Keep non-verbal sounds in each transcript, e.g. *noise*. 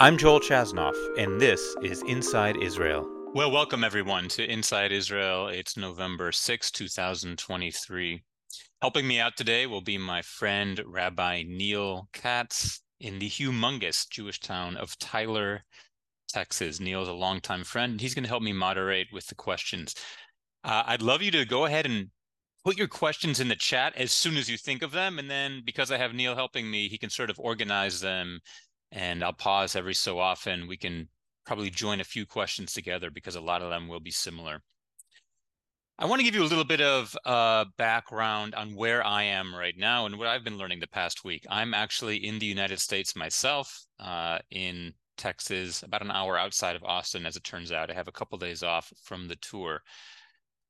I'm Joel Chasnoff, and this is Inside Israel. Well, welcome everyone to Inside Israel. It's November 6, 2023. Helping me out today will be my friend Rabbi Neil Katz in the humongous Jewish town of Tyler, Texas. Neil's a longtime friend. He's going to help me moderate with the questions. Uh, I'd love you to go ahead and put your questions in the chat as soon as you think of them. And then because I have Neil helping me, he can sort of organize them and I'll pause every so often. We can probably join a few questions together because a lot of them will be similar. I want to give you a little bit of uh, background on where I am right now and what I've been learning the past week. I'm actually in the United States myself, uh, in Texas, about an hour outside of Austin, as it turns out. I have a couple days off from the tour.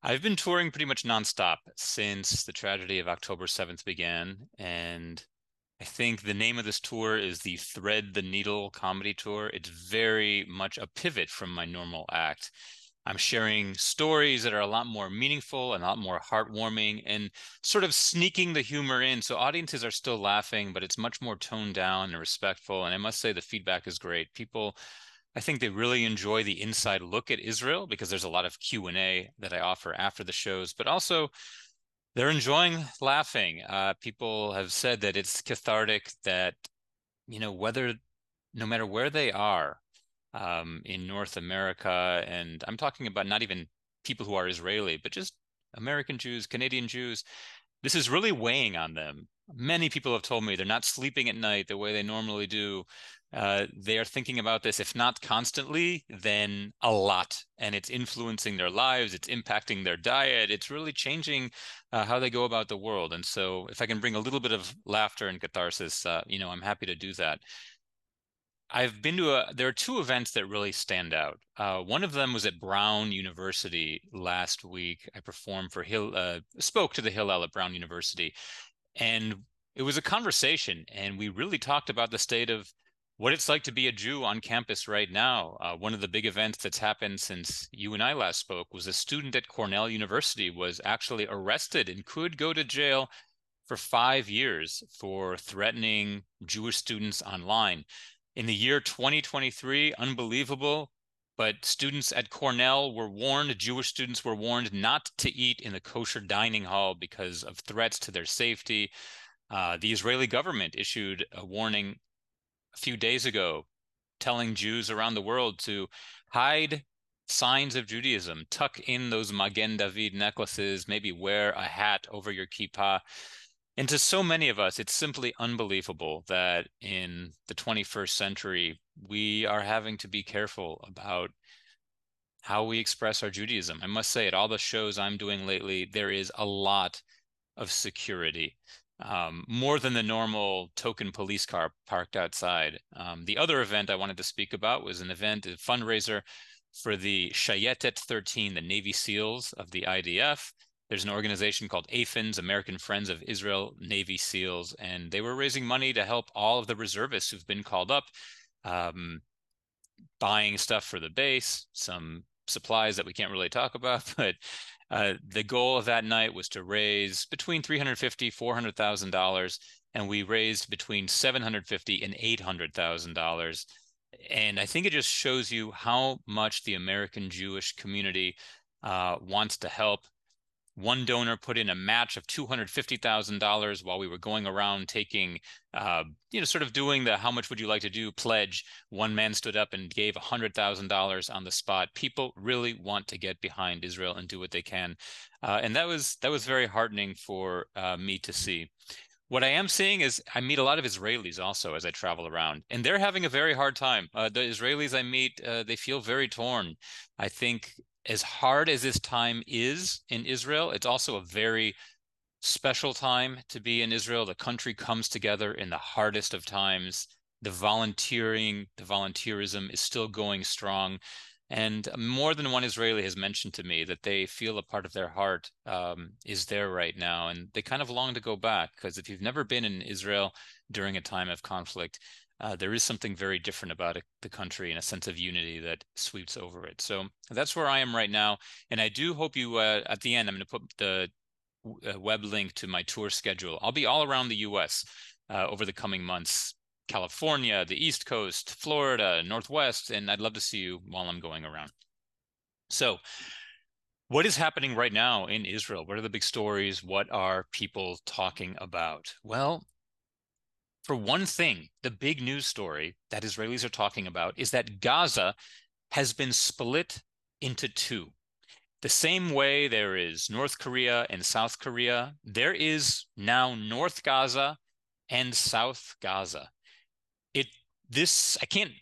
I've been touring pretty much nonstop since the tragedy of October 7th began. And I think the name of this tour is the Thread the Needle Comedy Tour. It's very much a pivot from my normal act. I'm sharing stories that are a lot more meaningful and a lot more heartwarming and sort of sneaking the humor in. So audiences are still laughing, but it's much more toned down and respectful. And I must say the feedback is great. People I think they really enjoy the inside look at Israel because there's a lot of Q&A that I offer after the shows, but also they're enjoying laughing. Uh, people have said that it's cathartic that, you know, whether, no matter where they are um, in North America, and I'm talking about not even people who are Israeli, but just American Jews, Canadian Jews, this is really weighing on them. Many people have told me they're not sleeping at night the way they normally do uh, they are thinking about this, if not constantly, then a lot. And it's influencing their lives, it's impacting their diet, it's really changing uh, how they go about the world. And so, if I can bring a little bit of laughter and catharsis, uh, you know, I'm happy to do that. I've been to a, there are two events that really stand out. Uh, one of them was at Brown University last week. I performed for Hill, uh, spoke to the Hillel at Brown University. And it was a conversation, and we really talked about the state of what it's like to be a Jew on campus right now. Uh, one of the big events that's happened since you and I last spoke was a student at Cornell University was actually arrested and could go to jail for five years for threatening Jewish students online. In the year 2023, unbelievable, but students at Cornell were warned, Jewish students were warned not to eat in the kosher dining hall because of threats to their safety. Uh, the Israeli government issued a warning few days ago telling Jews around the world to hide signs of Judaism, tuck in those Magen David necklaces, maybe wear a hat over your kippah. And to so many of us, it's simply unbelievable that in the 21st century, we are having to be careful about how we express our Judaism. I must say, at all the shows I'm doing lately, there is a lot of security um, more than the normal token police car parked outside. Um, the other event I wanted to speak about was an event, a fundraiser for the Shayetet 13, the Navy SEALs of the IDF. There's an organization called AFINS, American Friends of Israel Navy SEALs, and they were raising money to help all of the reservists who've been called up, um, buying stuff for the base, some supplies that we can't really talk about, *laughs* but uh, the goal of that night was to raise between 350 400,000 dollars, and we raised between 750 and 800,000 dollars. And I think it just shows you how much the American Jewish community uh, wants to help one donor put in a match of $250,000 while we were going around taking, uh, you know, sort of doing the how much would you like to do pledge. One man stood up and gave $100,000 on the spot. People really want to get behind Israel and do what they can. Uh, and that was that was very heartening for uh, me to see. What I am seeing is I meet a lot of Israelis also as I travel around, and they're having a very hard time. Uh, the Israelis I meet, uh, they feel very torn. I think as hard as this time is in Israel, it's also a very special time to be in Israel. The country comes together in the hardest of times. The volunteering, the volunteerism is still going strong. And more than one Israeli has mentioned to me that they feel a part of their heart um, is there right now. And they kind of long to go back because if you've never been in Israel during a time of conflict, uh, there is something very different about it, the country and a sense of unity that sweeps over it. So that's where I am right now. And I do hope you, uh, at the end, I'm going to put the uh, web link to my tour schedule. I'll be all around the US uh, over the coming months. California, the East Coast, Florida, Northwest, and I'd love to see you while I'm going around. So, what is happening right now in Israel? What are the big stories? What are people talking about? Well, for one thing, the big news story that Israelis are talking about is that Gaza has been split into two. The same way there is North Korea and South Korea, there is now North Gaza and South Gaza. It this I can't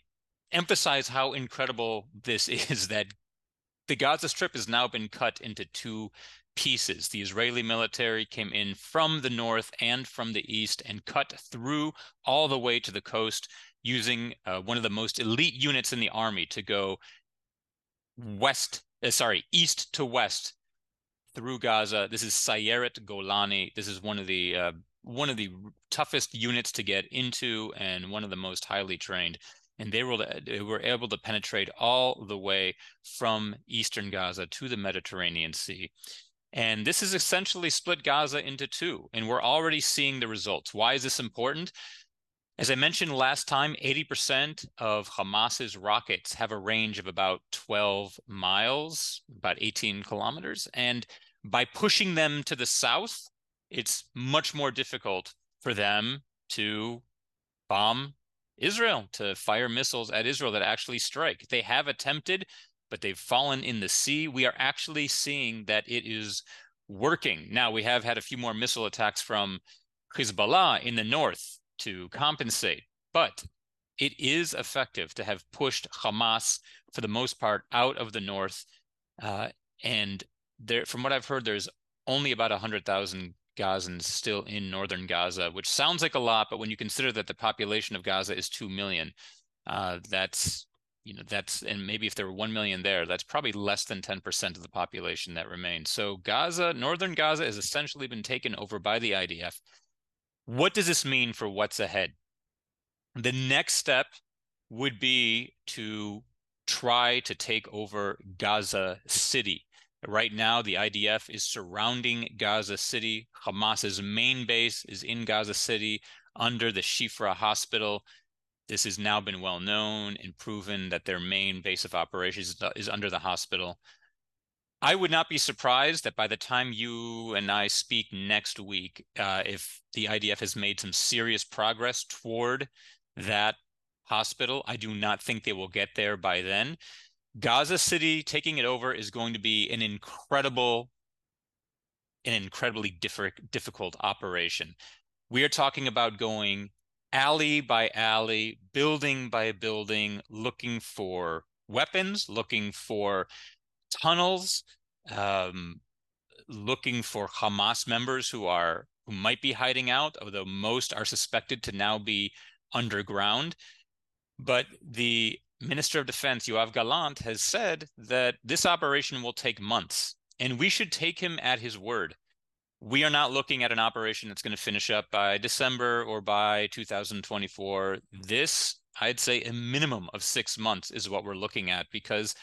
emphasize how incredible this *laughs* is that the Gaza Strip has now been cut into two pieces. The Israeli military came in from the north and from the east and cut through all the way to the coast using uh, one of the most elite units in the army to go west, uh, sorry, east to west through Gaza. This is Sayeret Golani. This is one of the uh, one of the toughest units to get into and one of the most highly trained and they were they were able to penetrate all the way from eastern Gaza to the Mediterranean Sea. And this has essentially split Gaza into two, and we're already seeing the results. Why is this important? As I mentioned last time, 80% of Hamas's rockets have a range of about 12 miles, about 18 kilometers. And by pushing them to the south, it's much more difficult for them to bomb Israel, to fire missiles at Israel that actually strike. They have attempted, but they've fallen in the sea. We are actually seeing that it is working. Now, we have had a few more missile attacks from Hezbollah in the north to compensate, but it is effective to have pushed Hamas, for the most part, out of the north. Uh, and there, from what I've heard, there's only about 100,000 Gazans still in northern Gaza, which sounds like a lot, but when you consider that the population of Gaza is 2 million, uh, that's you know that's and maybe if there were 1 million there that's probably less than 10% of the population that remains so gaza northern gaza has essentially been taken over by the idf what does this mean for what's ahead? The next step would be to try to take over gaza city. Right now the idf is surrounding gaza city. Hamas's main base is in gaza city under the Shifa hospital this has now been well known and proven that their main base of operations is under the hospital. I would not be surprised that by the time you and I speak next week, uh, if the IDF has made some serious progress toward that hospital, I do not think they will get there by then. Gaza City taking it over is going to be an incredible, an incredibly difficult operation. We are talking about going alley by alley, building by building, looking for weapons, looking for tunnels, um, looking for Hamas members who are who might be hiding out, although most are suspected to now be underground. But the Minister of Defense, Yoav Gallant, has said that this operation will take months, and we should take him at his word we are not looking at an operation that's going to finish up by December or by 2024. This, I'd say, a minimum of six months is what we're looking at because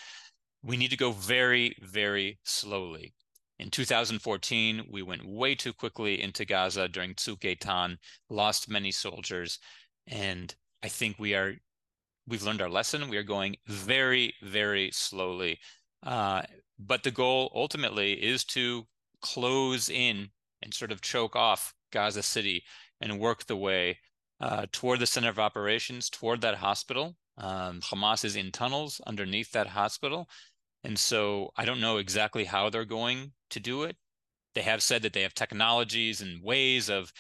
we need to go very, very slowly. In 2014, we went way too quickly into Gaza during Tzuk Eitan, lost many soldiers, and I think we are we've learned our lesson. We are going very, very slowly. Uh, but the goal ultimately is to close in and sort of choke off Gaza City and work the way uh, toward the center of operations, toward that hospital. Um, Hamas is in tunnels underneath that hospital. And so I don't know exactly how they're going to do it. They have said that they have technologies and ways of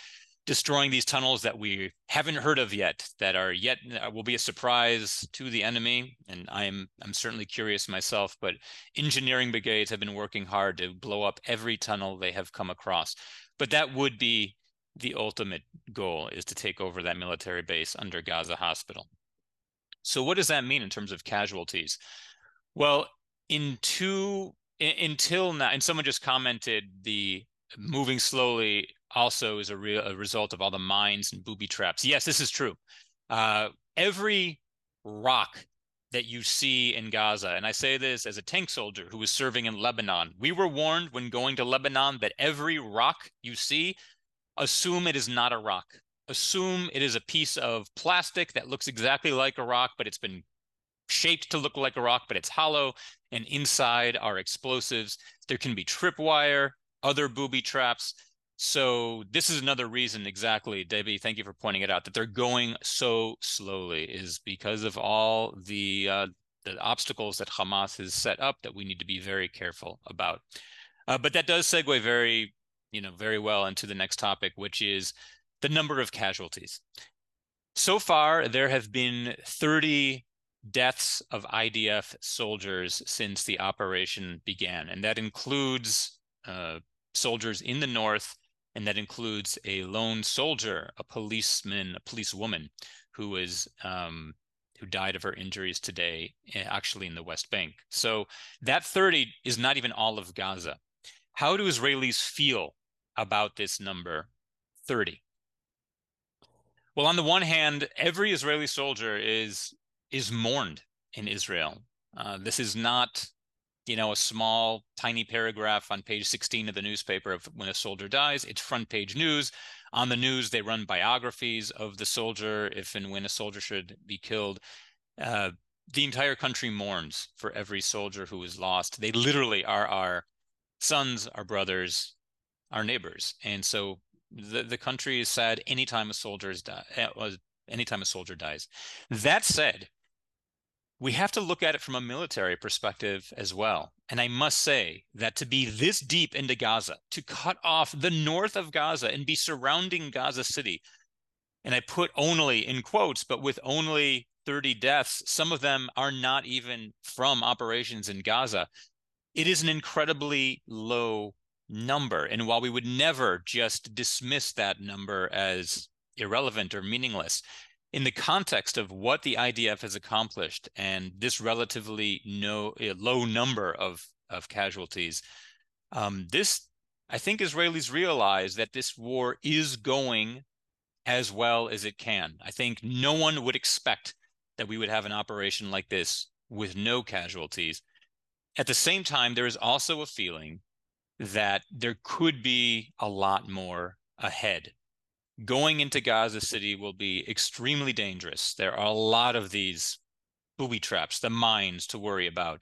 destroying these tunnels that we haven't heard of yet that are yet uh, will be a surprise to the enemy. And i'm i'm certainly curious myself but engineering brigades have been working hard to blow up every tunnel they have come across. But that would be the ultimate goal is to take over that military base under gaza hospital. So what does that mean in terms of casualties? Well in two in, until now and someone just commented the moving slowly also is a, re- a result of all the mines and booby traps. Yes, this is true. Uh, every rock that you see in Gaza, and I say this as a tank soldier who was serving in Lebanon, we were warned when going to Lebanon that every rock you see, assume it is not a rock. assume it is a piece of plastic that looks exactly like a rock, but it's been shaped to look like a rock, but it's hollow. And inside are explosives. There can be tripwire, other booby traps. So this is another reason exactly, Debbie, thank you for pointing it out, that they're going so slowly is because of all the uh, the obstacles that Hamas has set up that we need to be very careful about. Uh, but that does segue very, you know, very well into the next topic, which is the number of casualties. So far, there have been 30 deaths of IDF soldiers since the operation began, and that includes uh, soldiers in the north, and that includes a lone soldier, a policeman, a policewoman, who was um, who died of her injuries today, eh, actually in the West Bank. So that 30 is not even all of Gaza. How do Israelis feel about this number 30? Well, on the one hand, every Israeli soldier is is mourned in Israel. Uh, this is not, you know, a small, tiny paragraph on page 16 of the newspaper of when a soldier dies. It's front page news. On the news, they run biographies of the soldier, if and when a soldier should be killed. Uh, the entire country mourns for every soldier who is lost. They literally are our sons, our brothers, our neighbors, and so the the country is sad anytime a soldier is die, uh, anytime a soldier dies. That said, we have to look at it from a military perspective as well. And I must say that to be this deep into Gaza, to cut off the north of Gaza and be surrounding Gaza City, and I put only in quotes, but with only 30 deaths, some of them are not even from operations in Gaza. It is an incredibly low number. And while we would never just dismiss that number as irrelevant or meaningless, in the context of what the IDF has accomplished and this relatively no uh, low number of of casualties, um, this I think Israelis realize that this war is going as well as it can. I think no one would expect that we would have an operation like this with no casualties. At the same time, there is also a feeling that there could be a lot more ahead going into Gaza City will be extremely dangerous. There are a lot of these booby traps, the mines to worry about.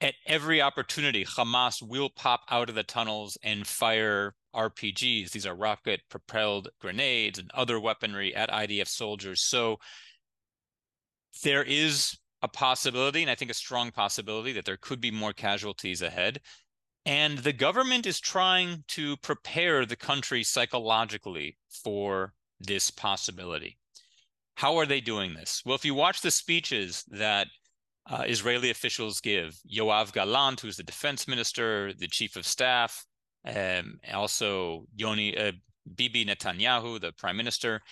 At every opportunity, Hamas will pop out of the tunnels and fire RPGs. These are rocket propelled grenades and other weaponry at IDF soldiers. So there is a possibility, and I think a strong possibility, that there could be more casualties ahead. And the government is trying to prepare the country psychologically for this possibility. How are they doing this? Well, if you watch the speeches that uh, Israeli officials give, Yoav Gallant, who's the defense minister, the chief of staff, um, also Yoni uh, Bibi Netanyahu, the prime minister,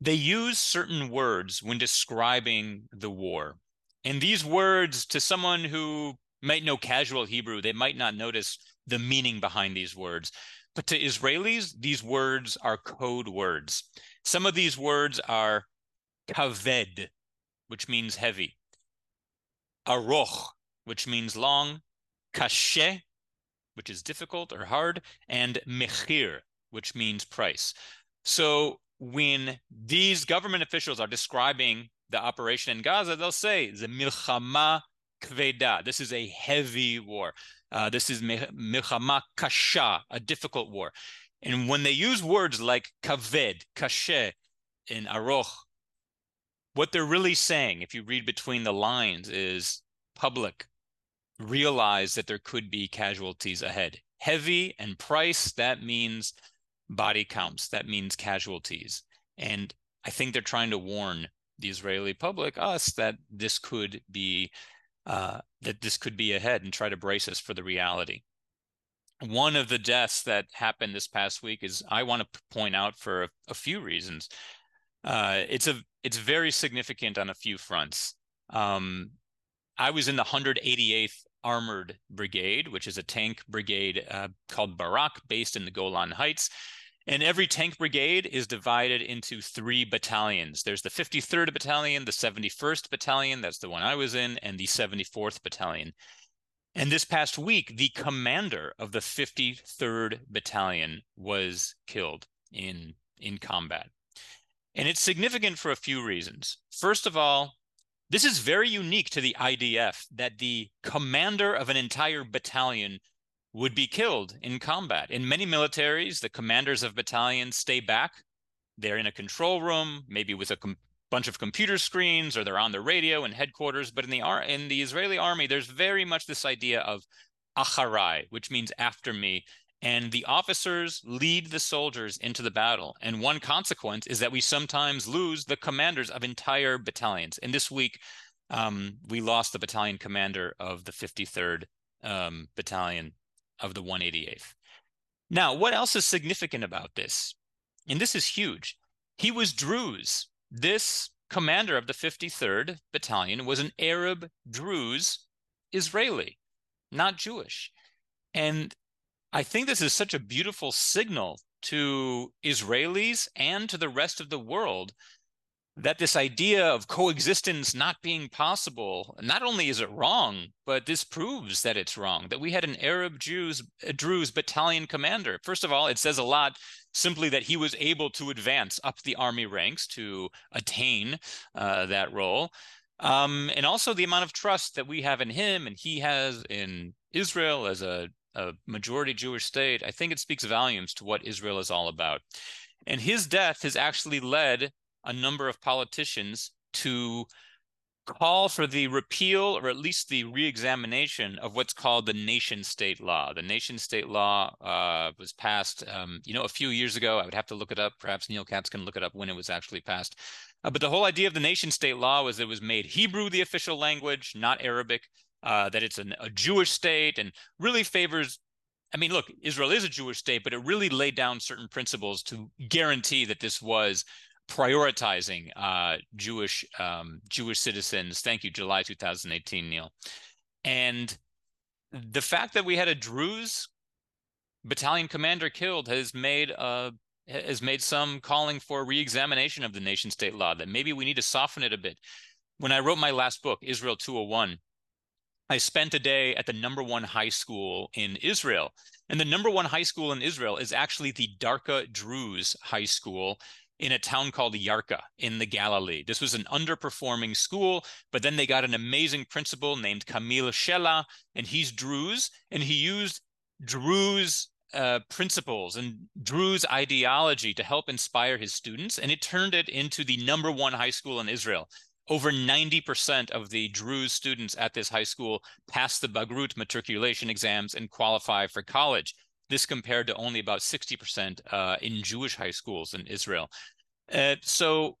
they use certain words when describing the war. And these words, to someone who might know casual Hebrew, they might not notice the meaning behind these words. But to Israelis, these words are code words. Some of these words are kaved, which means heavy, aroch, which means long, kashe, which is difficult or hard, and mechir, which means price. So when these government officials are describing the operation in Gaza, they'll say the milchama kveda. This is a heavy war. Uh, this is milchama kasha, a difficult war. And when they use words like kaved, kashe, and aroch, what they're really saying, if you read between the lines, is public realize that there could be casualties ahead. Heavy and price, that means body counts, that means casualties. And I think they're trying to warn the Israeli public, us, that this could be uh, that this could be ahead and try to brace us for the reality. One of the deaths that happened this past week is I want to point out for a, a few reasons. Uh, it's a it's very significant on a few fronts. Um, I was in the 188th Armored Brigade, which is a tank brigade uh, called Barak, based in the Golan Heights. And every tank brigade is divided into three battalions. There's the 53rd Battalion, the 71st Battalion, that's the one I was in, and the 74th Battalion. And this past week, the commander of the 53rd Battalion was killed in, in combat. And it's significant for a few reasons. First of all, this is very unique to the IDF that the commander of an entire battalion would be killed in combat. In many militaries, the commanders of battalions stay back. They're in a control room, maybe with a com- bunch of computer screens, or they're on the radio in headquarters. But in the ar- in the Israeli army, there's very much this idea of acharai, which means after me. And the officers lead the soldiers into the battle. And one consequence is that we sometimes lose the commanders of entire battalions. And this week, um, we lost the battalion commander of the 53rd um, Battalion of the 188th. Now, what else is significant about this? And this is huge. He was Druze. This commander of the 53rd Battalion was an Arab Druze Israeli, not Jewish. And I think this is such a beautiful signal to Israelis and to the rest of the world that this idea of coexistence not being possible not only is it wrong but this proves that it's wrong that we had an arab jews druze battalion commander. First of all it says a lot simply that he was able to advance up the army ranks to attain uh, that role. Um, and also the amount of trust that we have in him and he has in israel as a, a majority jewish state i think it speaks volumes to what israel is all about. And his death has actually led a number of politicians to call for the repeal or at least the reexamination of what's called the nation state law. The nation state law uh, was passed, um, you know, a few years ago. I would have to look it up. Perhaps Neil Katz can look it up when it was actually passed. Uh, but the whole idea of the nation state law was that it was made Hebrew the official language, not Arabic. Uh, that it's an, a Jewish state and really favors I mean, look, Israel is a Jewish state, but it really laid down certain principles to guarantee that this was prioritizing uh, Jewish um, Jewish citizens. Thank you, July 2018, Neil. And the fact that we had a Druze battalion commander killed has made uh, has made some calling for reexamination of the nation state law. That maybe we need to soften it a bit. When I wrote my last book, Israel 201, I spent a day at the number one high school in Israel. And the number one high school in Israel is actually the Darka Druze High School in a town called Yarka in the Galilee. This was an underperforming school, but then they got an amazing principal named Kamil Shela, and he's Druze, and he used Druze uh, principles and Druze ideology to help inspire his students, and it turned it into the number one high school in Israel. Over 90% of the Druze students at this high school pass the Bagrut matriculation exams and qualify for college. This compared to only about 60% uh, in Jewish high schools in Israel. Uh, so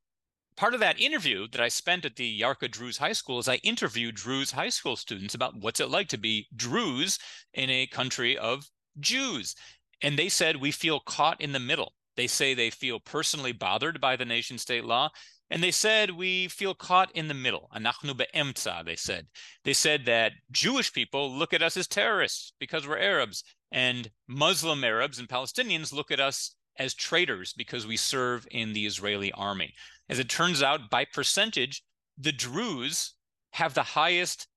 part of that interview that I spent at the Yarka Druze High School is I interviewed Druze high school students about what's it like to be Druze in a country of Jews. And they said, we feel caught in the middle. They say they feel personally bothered by the nation state law. And they said, we feel caught in the middle. Anachnu be'emtza, they said. They said that Jewish people look at us as terrorists because we're Arabs. And Muslim Arabs and Palestinians look at us as traitors because we serve in the Israeli army. As it turns out, by percentage, the Druze have the highest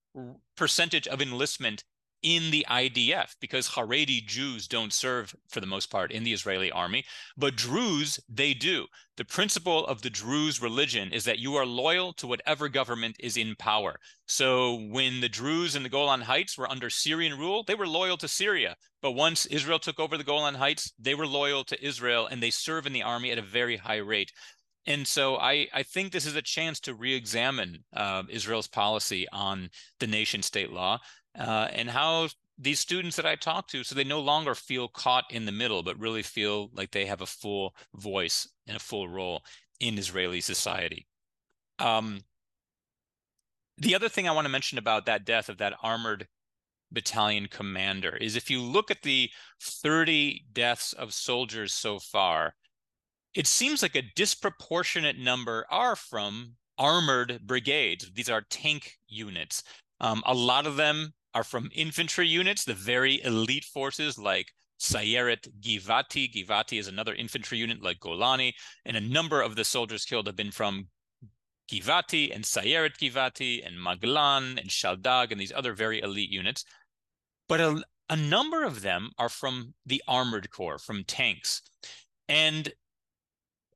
percentage of enlistment in the IDF because Haredi Jews don't serve for the most part in the Israeli army, but Druze, they do. The principle of the Druze religion is that you are loyal to whatever government is in power. So when the Druze in the Golan Heights were under Syrian rule, they were loyal to Syria. But once Israel took over the Golan Heights, they were loyal to Israel and they serve in the army at a very high rate. And so I, I think this is a chance to re-examine uh, Israel's policy on the nation state law uh, and how these students that I talk to, so they no longer feel caught in the middle, but really feel like they have a full voice and a full role in Israeli society. Um, the other thing I want to mention about that death of that armored battalion commander is if you look at the 30 deaths of soldiers so far, it seems like a disproportionate number are from armored brigades. These are tank units. Um, a lot of them are from infantry units, the very elite forces like Sayeret Givati. Givati is another infantry unit like Golani, and a number of the soldiers killed have been from Givati and Sayeret Givati and Maglan and Shaldag and these other very elite units. But a, a number of them are from the armored corps, from tanks. And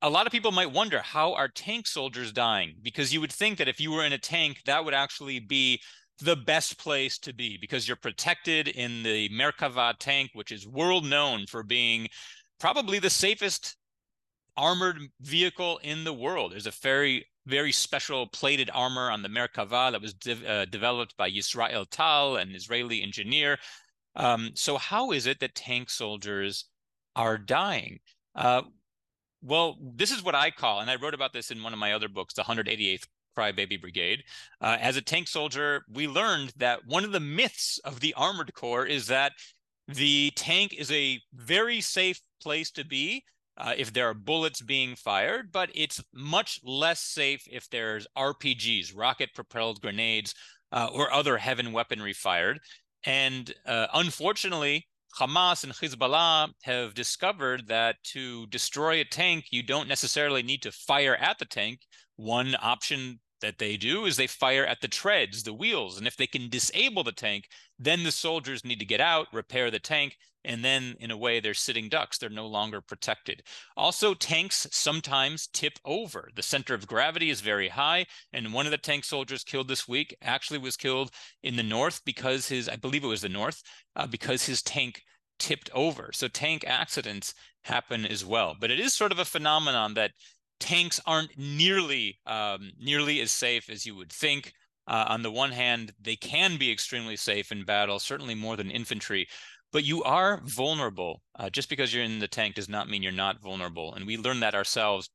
a lot of people might wonder how are tank soldiers dying? Because you would think that if you were in a tank, that would actually be the best place to be because you're protected in the Merkava tank, which is world known for being probably the safest armored vehicle in the world. There's a very very special plated armor on the Merkava that was de- uh, developed by Yisrael Tal, an Israeli engineer. Um, so how is it that tank soldiers are dying? Uh, well, this is what I call, and I wrote about this in one of my other books, the 188th Crybaby Brigade. Uh, as a tank soldier, we learned that one of the myths of the Armored Corps is that the tank is a very safe place to be uh, if there are bullets being fired, but it's much less safe if there's RPGs, rocket propelled grenades, uh, or other heaven weaponry fired. And uh, unfortunately, Hamas and Hezbollah have discovered that to destroy a tank, you don't necessarily need to fire at the tank. One option that they do is they fire at the treads, the wheels. And if they can disable the tank, then the soldiers need to get out, repair the tank, and then in a way they're sitting ducks. They're no longer protected. Also, tanks sometimes tip over. The center of gravity is very high. And one of the tank soldiers killed this week actually was killed in the north because his, I believe it was the north, uh, because his tank tipped over. So tank accidents happen as well. But it is sort of a phenomenon that tanks aren't nearly um, nearly as safe as you would think. Uh, on the one hand, they can be extremely safe in battle, certainly more than infantry, but you are vulnerable. Uh, just because you're in the tank does not mean you're not vulnerable. And we learned that ourselves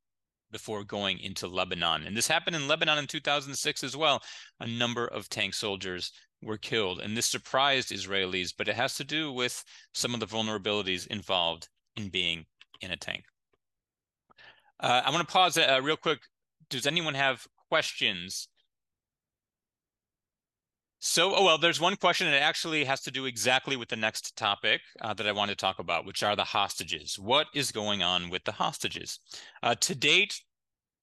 before going into Lebanon. And this happened in Lebanon in 2006 as well. A number of tank soldiers were killed. And this surprised Israelis, but it has to do with some of the vulnerabilities involved in being in a tank. Uh, I want to pause uh, real quick. Does anyone have questions? So, oh well, there's one question that actually has to do exactly with the next topic uh, that I want to talk about, which are the hostages. What is going on with the hostages? Uh, to date,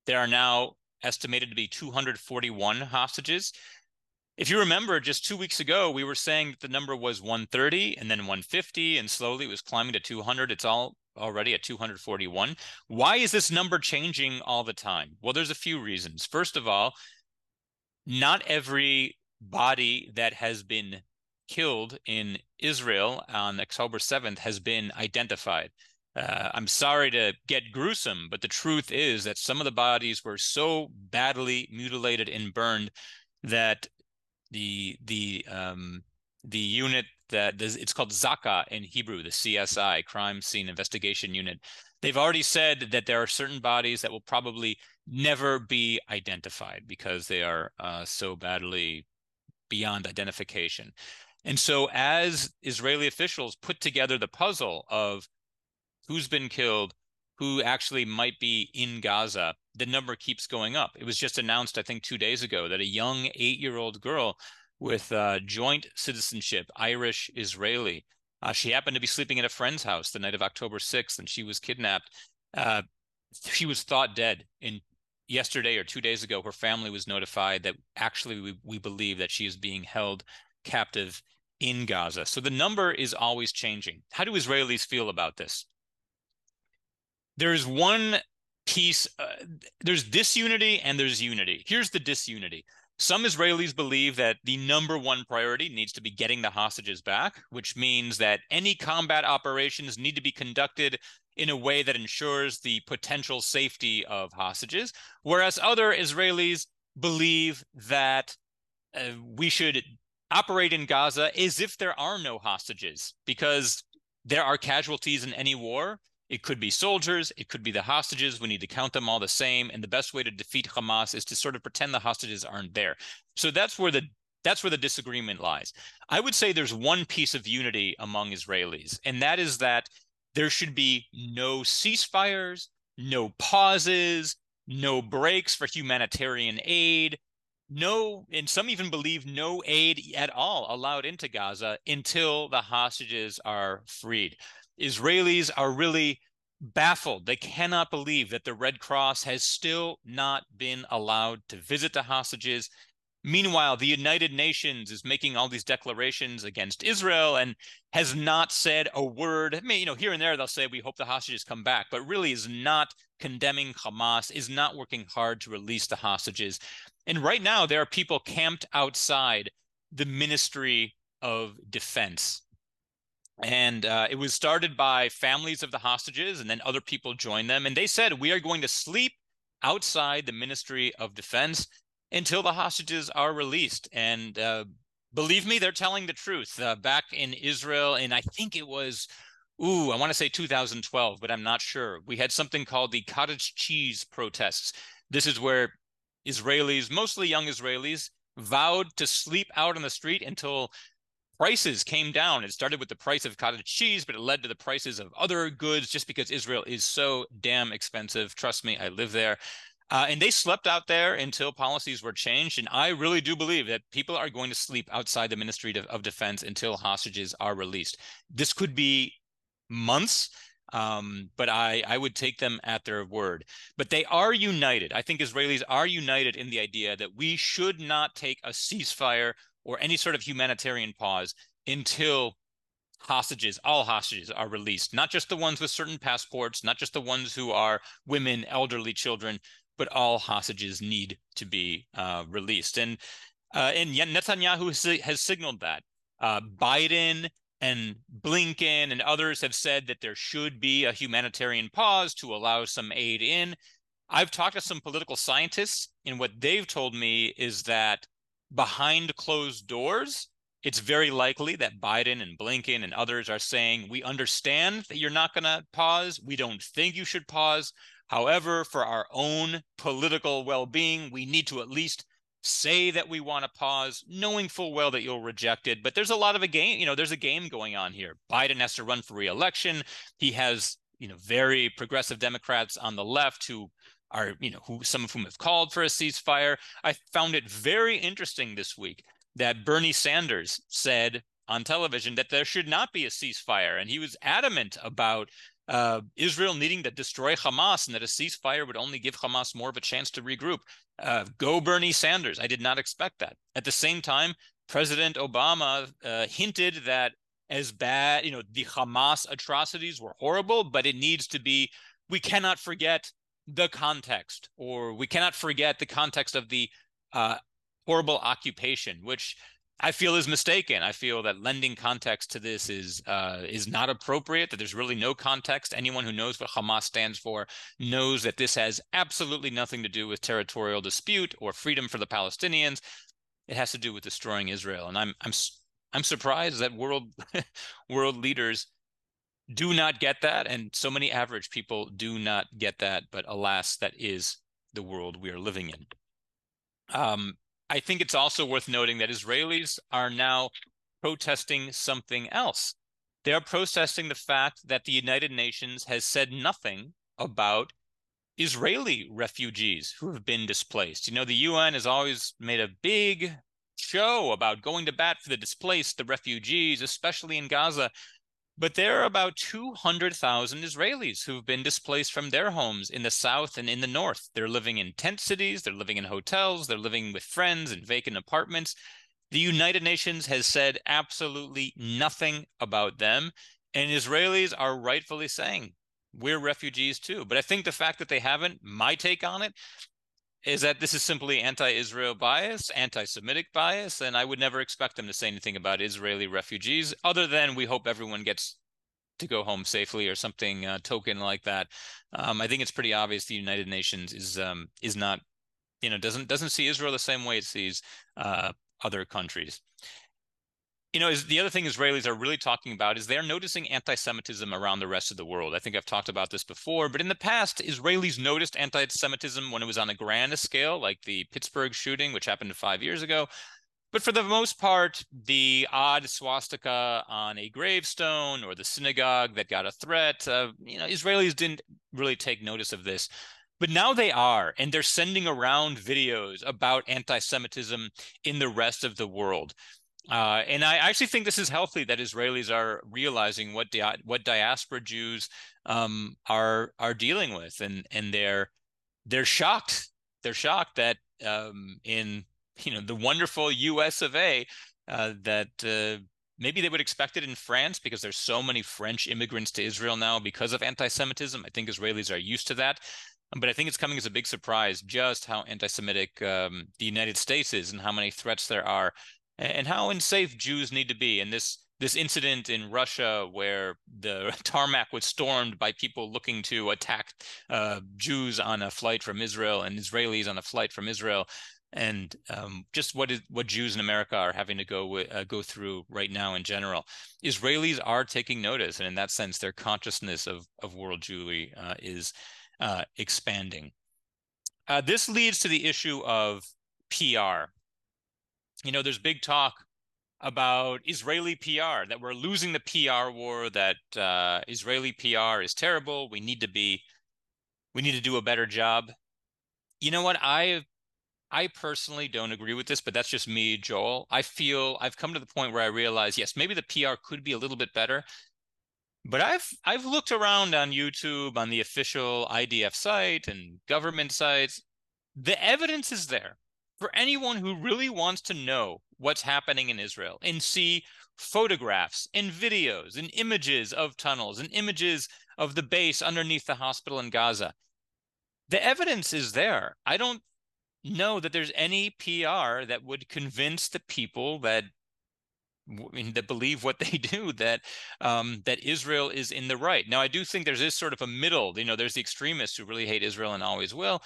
there are now estimated to be 241 hostages. If you remember, just two weeks ago, we were saying that the number was 130 and then 150, and slowly it was climbing to 200. It's all already at 241. Why is this number changing all the time? Well, there's a few reasons. First of all, not every body that has been killed in Israel on October 7th has been identified. Uh, I'm sorry to get gruesome, but the truth is that some of the bodies were so badly mutilated and burned that the the um, the unit that it's called Zaka in Hebrew, the CSI, Crime Scene Investigation Unit. They've already said that there are certain bodies that will probably never be identified because they are uh, so badly beyond identification. And so, as Israeli officials put together the puzzle of who's been killed, who actually might be in Gaza, the number keeps going up. It was just announced, I think, two days ago that a young eight year old girl with uh, joint citizenship, Irish Israeli. Uh, she happened to be sleeping at a friend's house the night of October 6th, and she was kidnapped. Uh, she was thought dead. In yesterday or two days ago, her family was notified that actually we, we believe that she is being held captive in Gaza. So the number is always changing. How do Israelis feel about this? There's one piece, uh, there's disunity and there's unity. Here's the disunity. Some Israelis believe that the number one priority needs to be getting the hostages back, which means that any combat operations need to be conducted in a way that ensures the potential safety of hostages. Whereas other Israelis believe that uh, we should operate in Gaza as if there are no hostages, because there are casualties in any war. It could be soldiers, it could be the hostages. We need to count them all the same. And the best way to defeat Hamas is to sort of pretend the hostages aren't there. So that's where the that's where the disagreement lies. I would say there's one piece of unity among Israelis, and that is that there should be no ceasefires, no pauses, no breaks for humanitarian aid, no, and some even believe no aid at all allowed into Gaza until the hostages are freed. Israelis are really baffled. They cannot believe that the Red Cross has still not been allowed to visit the hostages. Meanwhile, the United Nations is making all these declarations against Israel and has not said a word. I mean, you know, here and there they'll say we hope the hostages come back, but really is not condemning Hamas, is not working hard to release the hostages. And right now, there are people camped outside the Ministry of Defense. And uh, it was started by families of the hostages, and then other people joined them. And they said, We are going to sleep outside the Ministry of Defense until the hostages are released. And uh, believe me, they're telling the truth. Uh, back in Israel, and I think it was, ooh, I want to say 2012, but I'm not sure. We had something called the cottage cheese protests. This is where Israelis, mostly young Israelis, vowed to sleep out on the street until prices came down. It started with the price of cottage cheese, but it led to the prices of other goods just because Israel is so damn expensive. Trust me, I live there. Uh, and they slept out there until policies were changed. And I really do believe that people are going to sleep outside the Ministry of, of Defense until hostages are released. This could be months. Um, but I, I would take them at their word. But they are united. I think Israelis are united in the idea that we should not take a ceasefire or any sort of humanitarian pause until hostages, all hostages are released, not just the ones with certain passports, not just the ones who are women, elderly children, but all hostages need to be uh, released. And uh, and Netanyahu has, signaled that. Uh, Biden and Blinken and others have said that there should be a humanitarian pause to allow some aid in. I've talked to some political scientists, and what they've told me is that behind closed doors, it's very likely that Biden and Blinken and others are saying, We understand that you're not going to pause. We don't think you should pause. However, for our own political well being, we need to at least say that we want to pause, knowing full well that you'll reject it. But there's a lot of a game, you know, there's a game going on here. Biden has to run for reelection. He has, you know, very progressive Democrats on the left who are, you know, who some of whom have called for a ceasefire. I found it very interesting this week that Bernie Sanders said on television that there should not be a ceasefire. And he was adamant about uh, Israel needing to destroy Hamas and that a ceasefire would only give Hamas more of a chance to regroup. Uh, go Bernie Sanders. I did not expect that. At the same time, President Obama uh, hinted that as bad, you know, the Hamas atrocities were horrible, but it needs to be, we cannot forget the context, or we cannot forget the context of the uh, horrible occupation, which I feel is mistaken. I feel that lending context to this is uh, is not appropriate. That there's really no context. Anyone who knows what Hamas stands for knows that this has absolutely nothing to do with territorial dispute or freedom for the Palestinians. It has to do with destroying Israel. And I'm I'm I'm surprised that world *laughs* world leaders do not get that, and so many average people do not get that. But alas, that is the world we are living in. Um, I think it's also worth noting that Israelis are now protesting something else. They are protesting the fact that the United Nations has said nothing about Israeli refugees who have been displaced. You know, the UN has always made a big show about going to bat for the displaced, the refugees, especially in Gaza. But there are about 200,000 Israelis who've been displaced from their homes in the south and in the north. They're living in tent cities, they're living in hotels, they're living with friends in vacant apartments. The United Nations has said absolutely nothing about them. And Israelis are rightfully saying, we're refugees too. But I think the fact that they haven't, my take on it, is that this is simply anti-Israel bias, anti-Semitic bias, and I would never expect them to say anything about Israeli refugees, other than we hope everyone gets to go home safely or something uh, token like that. Um, I think it's pretty obvious the United Nations is um, is not, you know, doesn't doesn't see Israel the same way it sees uh, other countries you know, is the other thing Israelis are really talking about is they're noticing anti-Semitism around the rest of the world. I think I've talked about this before, but in the past, Israelis noticed anti-Semitism when it was on a grand scale, like the Pittsburgh shooting, which happened five years ago. But for the most part, the odd swastika on a gravestone or the synagogue that got a threat, uh, you know, Israelis didn't really take notice of this. But now they are, and they're sending around videos about anti Semitism in the rest of the world. Uh, and I actually think this is healthy that Israelis are realizing what di- what diaspora Jews um, are are dealing with, and and they're they're shocked. They're shocked that um, in you know the wonderful U.S. of A. Uh, that uh, maybe they would expect it in France because there's so many French immigrants to Israel now because of anti-Semitism. I think Israelis are used to that. But I think it's coming as a big surprise just how anti-Semitic um, the United States is and how many threats there are and how unsafe Jews need to be. And this this incident in Russia where the *laughs* tarmac was stormed by people looking to attack uh, Jews on a flight from Israel and Israelis on a flight from Israel, and um, just what is what Jews in America are having to go uh, go through right now in general. Israelis are taking notice, and in that sense, their consciousness of of world Jewry uh, is uh, expanding. Uh, this leads to the issue of PR. You know, there's big talk about Israeli PR, that we're losing the PR war, that uh, Israeli PR is terrible. We need to be, we need to do a better job. You know what? I, I personally don't agree with this, but that's just me, Joel. I feel I've come to the point where I realize, yes, maybe the PR could be a little bit better, but I've I've looked around on YouTube on the official IDF site and government sites. The evidence is there for anyone who really wants to know what's happening in Israel and see photographs and videos and images of tunnels and images of the base underneath the hospital in Gaza. The evidence is there. I don't know that there's any PR that would convince the people that that believe what *laughs* they do that um, that Israel is in the right. Now, I do think there's this sort of a middle. You know, there's the extremists who really hate Israel and always will,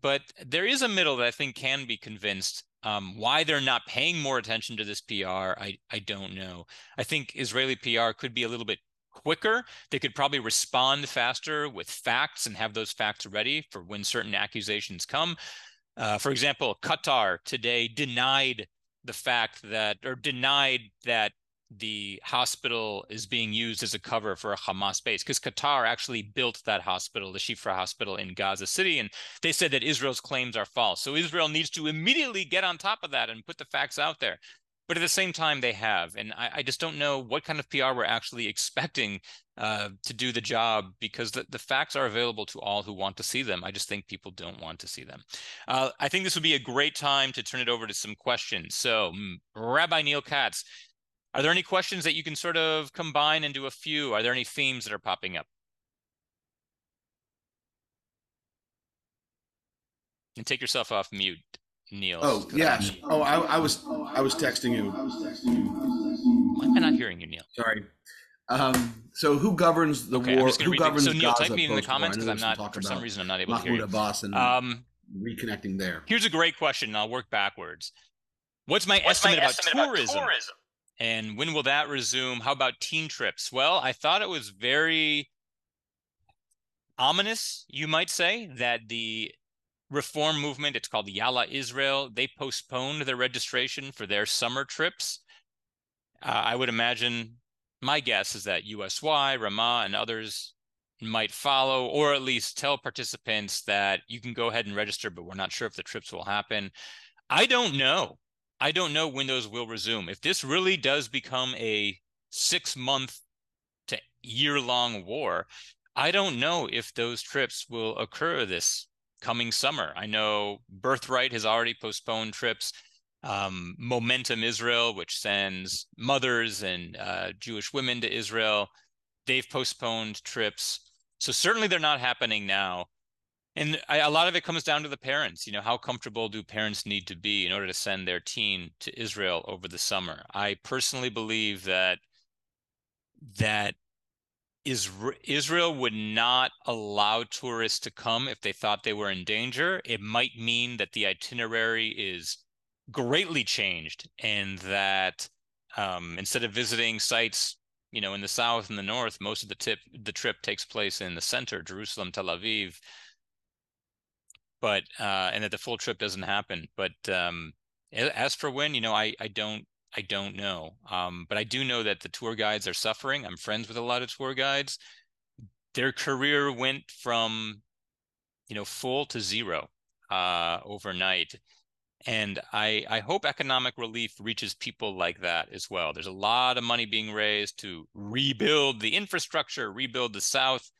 but there is a middle that I think can be convinced um, why they're not paying more attention to this PR, I, I don't know. I think Israeli PR could be a little bit quicker. They could probably respond faster with facts and have those facts ready for when certain accusations come. Uh, for example, Qatar today denied the fact that, or denied that the hospital is being used as a cover for a Hamas base because Qatar actually built that hospital, the Shifa hospital in Gaza City, and they said that Israel's claims are false. So Israel needs to immediately get on top of that and put the facts out there. But at the same time, they have, and I, I just don't know what kind of PR we're actually *laughs* expecting uh, to do the job because the, the facts are available to all who want to see them. I just think people don't want to see them. Uh, I think this would be a great time to turn it over to some questions. So, mm, Rabbi Neil Katz, are there any questions that you can sort of combine into a few? Are there any themes that are popping up? And take yourself off mute, Neil. Oh yes. Oh, I, I was I was texting you. Why am I not hearing you, Neil? Sorry. Um, so who governs the okay, war? Who governs So Neil, Gaza type me in the comments because I'm not for some reason I'm not able Mahmoud to hear you. Abbas and Um, reconnecting there. here's a great question. and I'll work backwards. What's my What's my estimate, estimate about, about tourism? And when will that resume? How about teen trips? Well, I thought it was very ominous, you might say, that the reform movement, it's called Yalla Israel, they postponed their registration for their summer trips. Uh, I would imagine, my guess is that USY, Ramah, and others might follow, or at least tell participants that you can go ahead and register, but we're not sure if the trips will happen. I don't know. I don't know when those will resume. If this really does become a six month to year long war, I don't know if those trips will occur this coming summer. I know Birthright has already postponed trips. Um, Momentum Israel, which sends mothers and uh, Jewish women to Israel, they've postponed trips. So certainly they're not happening now and I, a lot of it comes down to the parents you know how comfortable do parents need to be in order to send their teen to israel over the summer? I personally believe that that is israel would not allow tourists to come if they thought they were in danger. It might mean that the itinerary is greatly changed and that um, instead of visiting sites you know in the south and the north most of the tip the trip takes place in the center jerusalem tel aviv but uh, and that the full trip doesn't happen. But um, as for when, you know, I I don't I don't know. Um, but I do know that the tour guides are suffering. I'm friends with a lot of tour guides. Their career went from, you know, full to zero uh, overnight. And I, I hope economic relief reaches people like that as well. There's a lot of money being raised to rebuild the infrastructure, rebuild the South.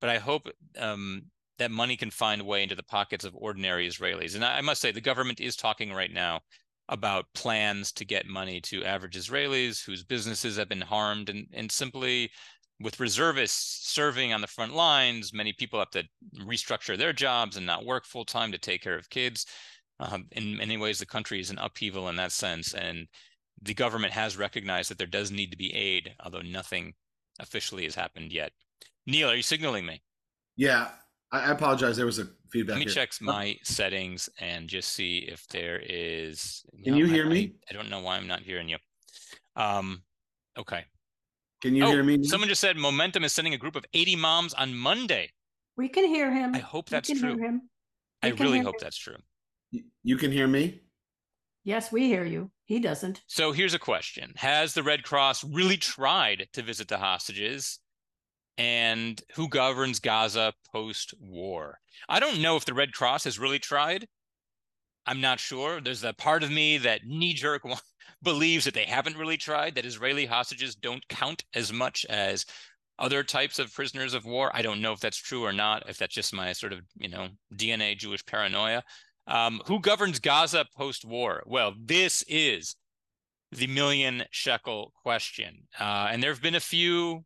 But I hope um, that money can find a way into the pockets of ordinary Israelis. And I, I must say, the government is talking right now about plans to get money to average Israelis whose businesses have been harmed, and and simply with reservists serving on the front lines, many people have to restructure their jobs and not work full time to take care of kids. Um, in many ways, the country is in upheaval in that sense, and the government has recognized that there does need to be aid, although nothing officially has happened yet. Neil, are you signaling me? Yeah, I apologize. There was a feedback. Let me here. check my settings and just see if there is. Can you hear I- me? I, don't know why I'm not hearing you. Um, okay. Can you oh, hear me? now? someone just said Momentum is sending a group of 80 moms on Monday. We can hear him. I hope We that's can hear true. him. I can really hear hope him. that's true. You can hear me? Yes, we hear you. He doesn't. So here's a question Has the Red Cross really tried to visit the hostages? And who governs Gaza post war? I don't know if the Red Cross has really tried. I'm not sure. There's a part of me that knee jerk *laughs* believes that they haven't really tried, that Israeli hostages don't count as much as other types of prisoners of war. I don't know if that's true or not, if that's just my sort of, you know, DNA Jewish paranoia. Um, who governs Gaza post war? Well, this is the million shekel question. Uh, and there have been a few,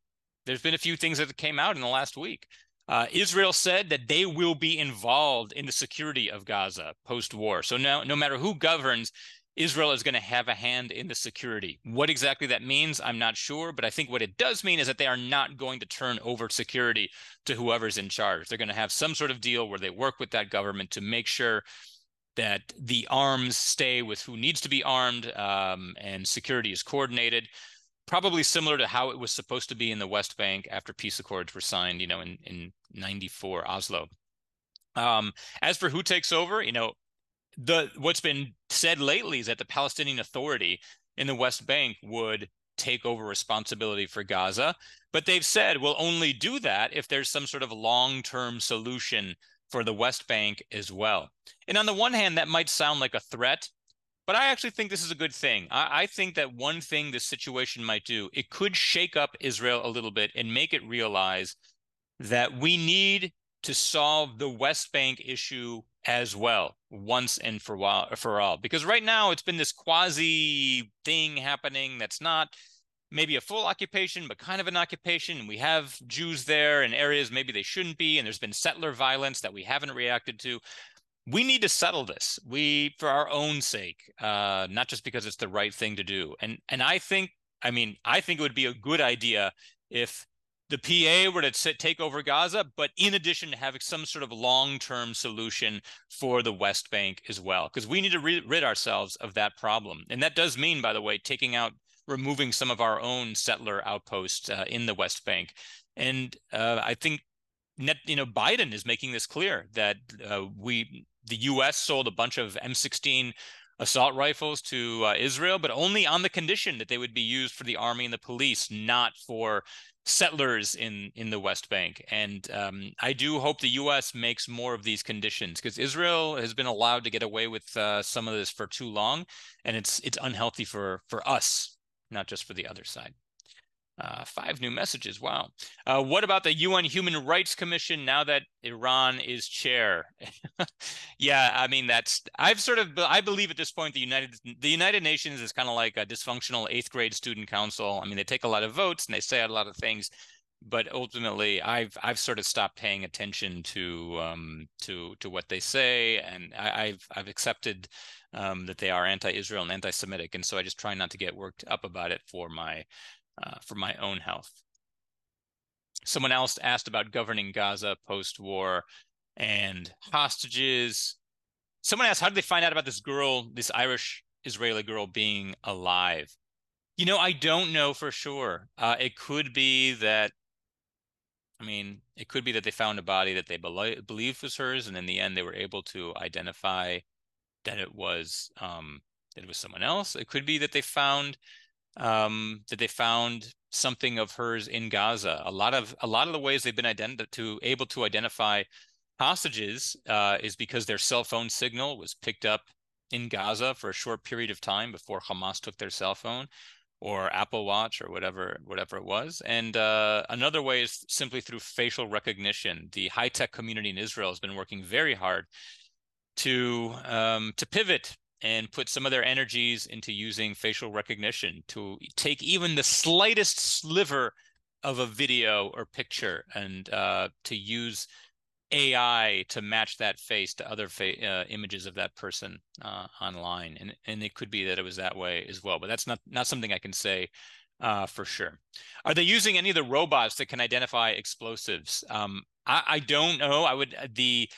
there's been a few things that came out in the last week. Uh, Israel said that they will be involved in the security of Gaza post war. So now, no matter who governs, Israel is going to have a hand in the security. What exactly that means, I'm not sure. But I think what it does mean is that they are not going to turn over security to whoever's in charge. They're going to have some sort of deal where they work with that government to make sure that the arms stay with who needs to be armed um, and security is coordinated probably similar to how it was supposed to be in the west bank after peace accords were signed you know in, in 94 oslo. Um, as for who takes over you know the what's been said lately is that the palestinian authority in the west bank would take over responsibility for gaza but they've said we'll only do that if there's some sort of long-term solution for the west bank as well. And on the one hand, that might sound like a threat, but I actually think this is a good thing. I, I, think that one thing this situation might do, it could shake up Israel a little bit and make it realize that we need to solve the West Bank issue as well, once and for while for all. Because right now it's been this quasi thing happening that's not maybe a full occupation, but kind of an occupation. We have Jews there in areas maybe they shouldn't be, and there's been settler violence that we haven't reacted to we need to settle this we for our own sake uh not just because it's the right thing to do. And and i think i mean i think it would be a good idea if the PA were to sit, take over Gaza, but in addition to having some sort of long-term solution for the West Bank as well, because we need to re- rid ourselves of that problem, and that does mean, by the way, taking out, removing some of our own settler outposts uh, in the West Bank, and uh, I think net, you know, Biden is making this clear that uh, we, the U.S. sold a bunch of M16 assault rifles to uh, Israel, but only on the condition that they would be used for the army and the police, not for settlers in in the West Bank. And um, I do hope the U.S. makes more of these conditions because Israel has been allowed to get away with uh, some of this for too long, and it's it's unhealthy for for us, not just for the other side. Uh, five new messages. Wow. Uh, what about the UN Human Rights Commission now that Iran is chair? *laughs* yeah, I mean that's I've sort of I believe at this point the United the United Nations is kind of like a dysfunctional eighth grade student council. I mean they take a lot of votes and they say a lot of things, but ultimately I've I've sort of stopped paying attention to um, to to what they say, and I, I've I've accepted um, that they are anti-Israel and anti-Semitic, and so I just try not to get worked up about it for my uh, for my own health. Someone else asked about governing Gaza post-war and hostages. Someone asked, how did they find out about this girl, this Irish Israeli girl being alive? You know, I don't know for sure. Uh, it could be that, I mean, it could be that they found a body that they be- believed was hers, and in the end, they were able to identify that it was um, that it was someone else. It could be that they found um, that they found something of hers in Gaza. A lot of a lot of the ways they've been to able to identify hostages uh, is because their cell phone signal was picked up in Gaza for a short period of time before Hamas took their cell phone or Apple Watch or whatever whatever it was. And uh, another way is simply through facial recognition. The high tech community in Israel has been working very hard to um, to pivot and put some of their energies into using facial recognition to take even the slightest sliver of a video or picture and uh, to use AI to match that face to other fa- uh, images of that person uh, online, and and it could be that it was that way as well. But that's not not something I can say uh, for sure. Are they using any of the robots that can identify explosives? Um, I, I don't know. I would uh, the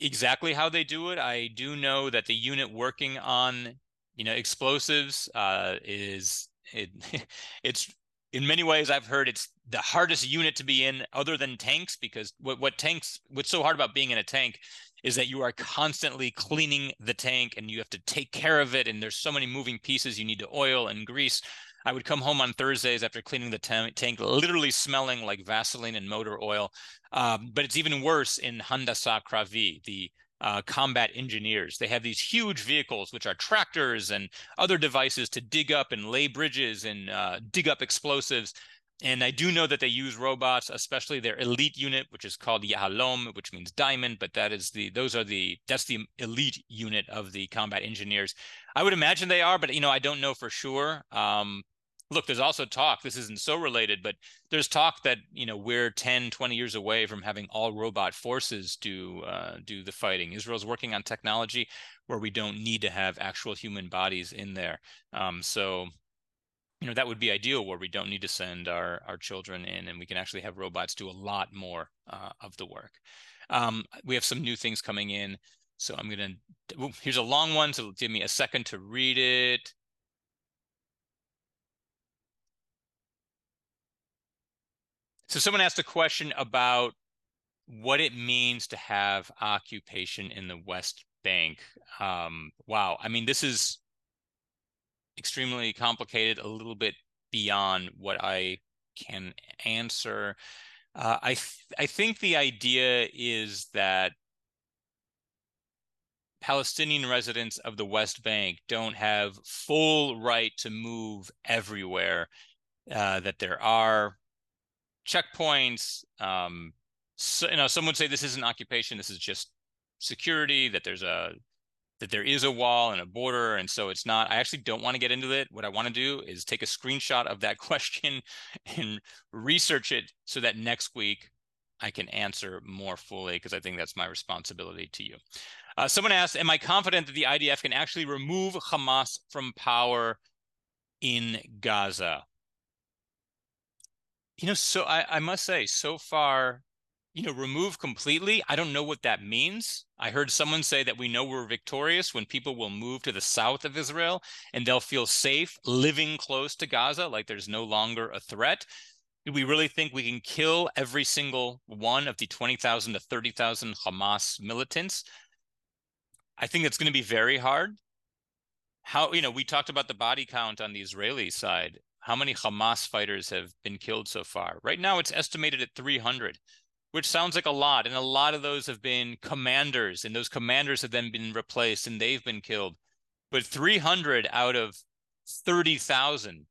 exactly how they do it. I do know that the unit working on you know explosives uh, is it *laughs* it's in many ways I've heard it's the hardest unit to be in other than tanks because what what tanks what's so hard about being in a tank is that you are constantly cleaning the tank and you have to take care of it and there's so many moving pieces you need to oil and grease I would come home on Thursdays after cleaning the tank, literally smelling like Vaseline and motor oil. Um, but it's even worse in Handasa Kravit, the uh, combat engineers. They have these huge vehicles, which are tractors and other devices to dig up and lay bridges and uh, dig up explosives. And I do know that they use robots, especially their elite unit, which is called Yahalom, which means diamond. But that is the those are the that's the elite unit of the combat engineers. I would imagine they are, but you know I don't know for sure. Um, look there's also talk this isn't so related but there's talk that you know we're 10 20 years away from having all robot forces do uh, do the fighting israel's working on technology where we don't need to have actual human bodies in there um, so you know that would be ideal where we don't need to send our our children in and we can actually have robots do a lot more uh, of the work um, we have some new things coming in so i'm gonna here's a long one so give me a second to read it So someone asked a question about what it means to have occupation in the West Bank. Um, wow, I mean, this is extremely complicated, a little bit beyond what I can answer. Uh, I th- I think the idea is that Palestinian residents of the West Bank don't have full right to move everywhere. Uh, that there are checkpoints. Um, so, you know, some would say this isn't occupation. This is just security. That there's a that there is a wall and a border, and so it's not. I actually don't want to get into it. What I want to do is take a screenshot of that *laughs* question and research it so that next week I can answer more fully because I think that's my responsibility to you. Uh, someone asked, "Am I confident that the IDF can actually remove Hamas from power in Gaza?" You know, so I, I must say, so far, you know, remove completely, I don't know what that means. I heard someone say that we know we're victorious when people will move to the south of Israel and they'll feel safe living close to Gaza, like there's no longer a threat. Do we really think we can kill every single one of the 20,000 to 30,000 Hamas militants? I think it's going to be very hard. How, you know, we talked about the body count on the Israeli side how many Hamas fighters have been killed so far. Right now, it's estimated at 300, which sounds like a lot. And a lot of those have been commanders, and those commanders have then been replaced and they've been killed. But 300 out of 30,000,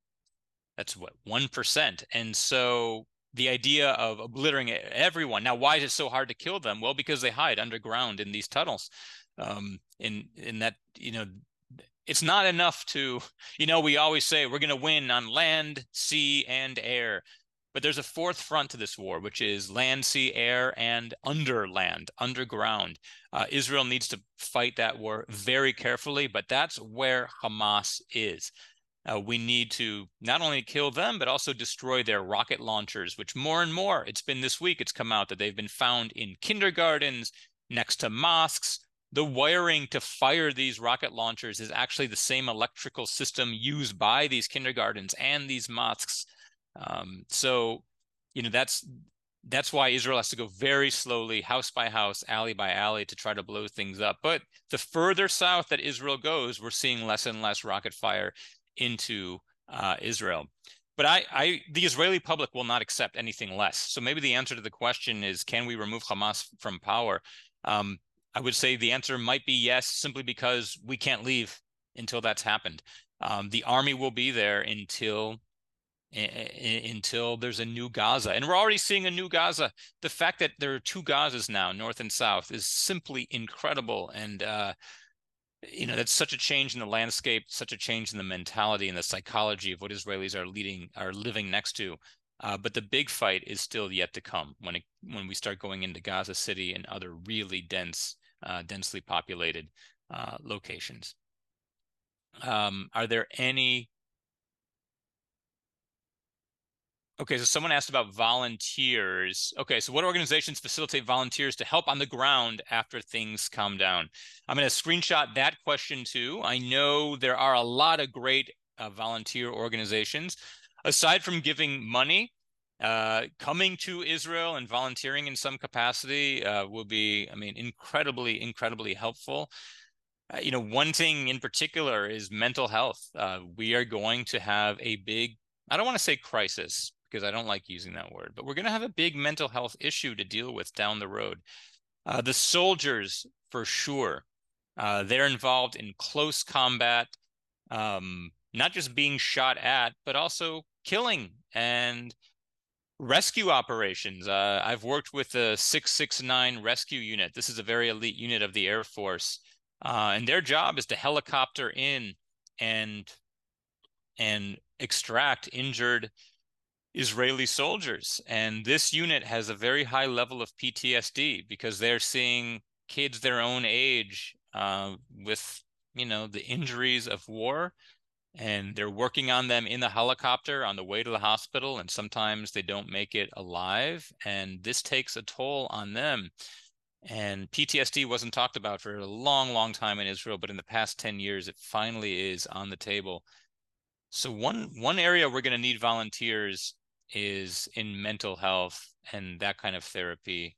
that's what, 1%. And so the idea of obliterating everyone. Now, why is it so hard to kill them? Well, because they hide underground in these tunnels. Um, in in that you know it's not enough to, you know, we always say we're going to win on land, sea, and air. But there's a fourth front to this war, which is land, sea, air, and underland, underground. Uh, Israel needs to fight that war very carefully, but that's where Hamas is. Uh, we need to not only kill them, but also destroy their rocket launchers, which more and more, it's been this week, it's come out that they've been found in kindergartens, next to mosques, the wiring to fire these rocket launchers is actually the same electrical system used by these kindergartens and these mosques. Um, so, you know, that's that's why Israel has to go very slowly, house by house, alley by alley, to try to blow things up. But the further south that Israel goes, we're seeing less and less rocket fire into uh, Israel. But I, I, the Israeli public will not accept anything less. So maybe the answer to the question is, can we remove Hamas from power? Um, I would say the answer might be yes, simply because we can't leave until that's happened. Um, the army will be there until until there's a new Gaza, and we're already seeing a new Gaza. The fact that there are two Gazas now, north and south, is simply incredible. And uh, you know that's such a change in the landscape such a change in the mentality and the psychology of what israelis are leading are living next to uh, but the big fight is still yet to come when it when we start going into gaza city and other really dense uh, densely populated uh, locations um, are there any Okay, so someone asked about volunteers. Okay, so what organizations facilitate volunteers to help on the ground after things calm down? I'm going to screenshot that question too. I know there are a lot of great uh, volunteer organizations. Aside from giving money, uh, coming to Israel and volunteering in some capacity uh, will be, I mean, incredibly, incredibly helpful. Uh, you know, one thing in particular is mental health. Uh, we are going to have a big, I don't want to say crisis, because I don't like using that word, but we're going to have a big mental health issue to deal with down the road. Uh, the soldiers, for sure, uh, they're involved in close combat, um, not just being shot at, but also killing and rescue operations. Uh, I've worked with the 669 rescue unit. This is a very elite unit of the Air Force. Uh, and their job is to helicopter in and and extract injured Israeli soldiers. And this unit has a very high level of PTSD because they're seeing kids their own age uh, with, you know, the injuries of war. And they're working on them in the helicopter on the way to the hospital. And sometimes they don't make it alive. And this takes a toll on them. And PTSD wasn't talked about for a long, long time in Israel, but in the past 10 years, it finally is on the table. So one one area we're going to need volunteers is in mental health and that kind of therapy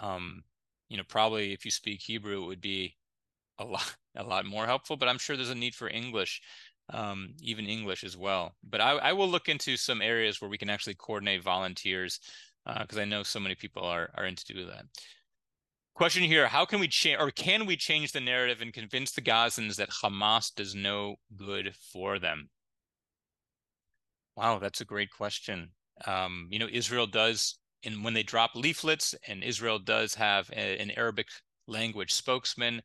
um, you know probably if you speak hebrew it would be a lot *laughs* a lot more helpful but i'm sure there's a need for english um, even english as well. But I, I, will look into some areas where we can actually coordinate volunteers because uh, i know so many people are are into do that. Question here how can we change or can we change the narrative and convince the gazans that hamas does no good for them? Wow that's a great question um, you know, Israel does, and when they drop leaflets, and Israel does have a, an Arabic language spokesman,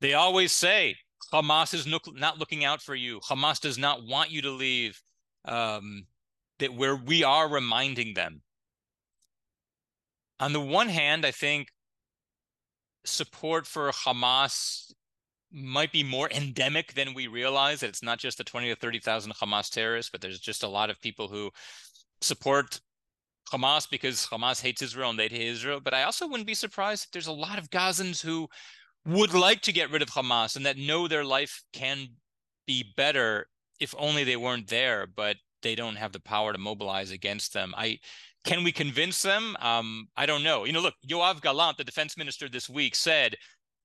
they always say Hamas is not looking out for you. Hamas does not want you to leave. Um, that where we are reminding them. On the one hand, I think support for Hamas might be more endemic than we realize. That it's not just the twenty to thirty thousand Hamas terrorists, but there's just a lot of people who support Hamas because Hamas hates Israel and they hate Israel. But I also wouldn't be surprised if there's a lot of Gazans who would like to get rid of Hamas and that know their life can be better if only they weren't there, but they don't have the power to mobilize against them. I can we convince them? Um, I don't know. You know, look, Yoav Gallant, the defense minister this week, said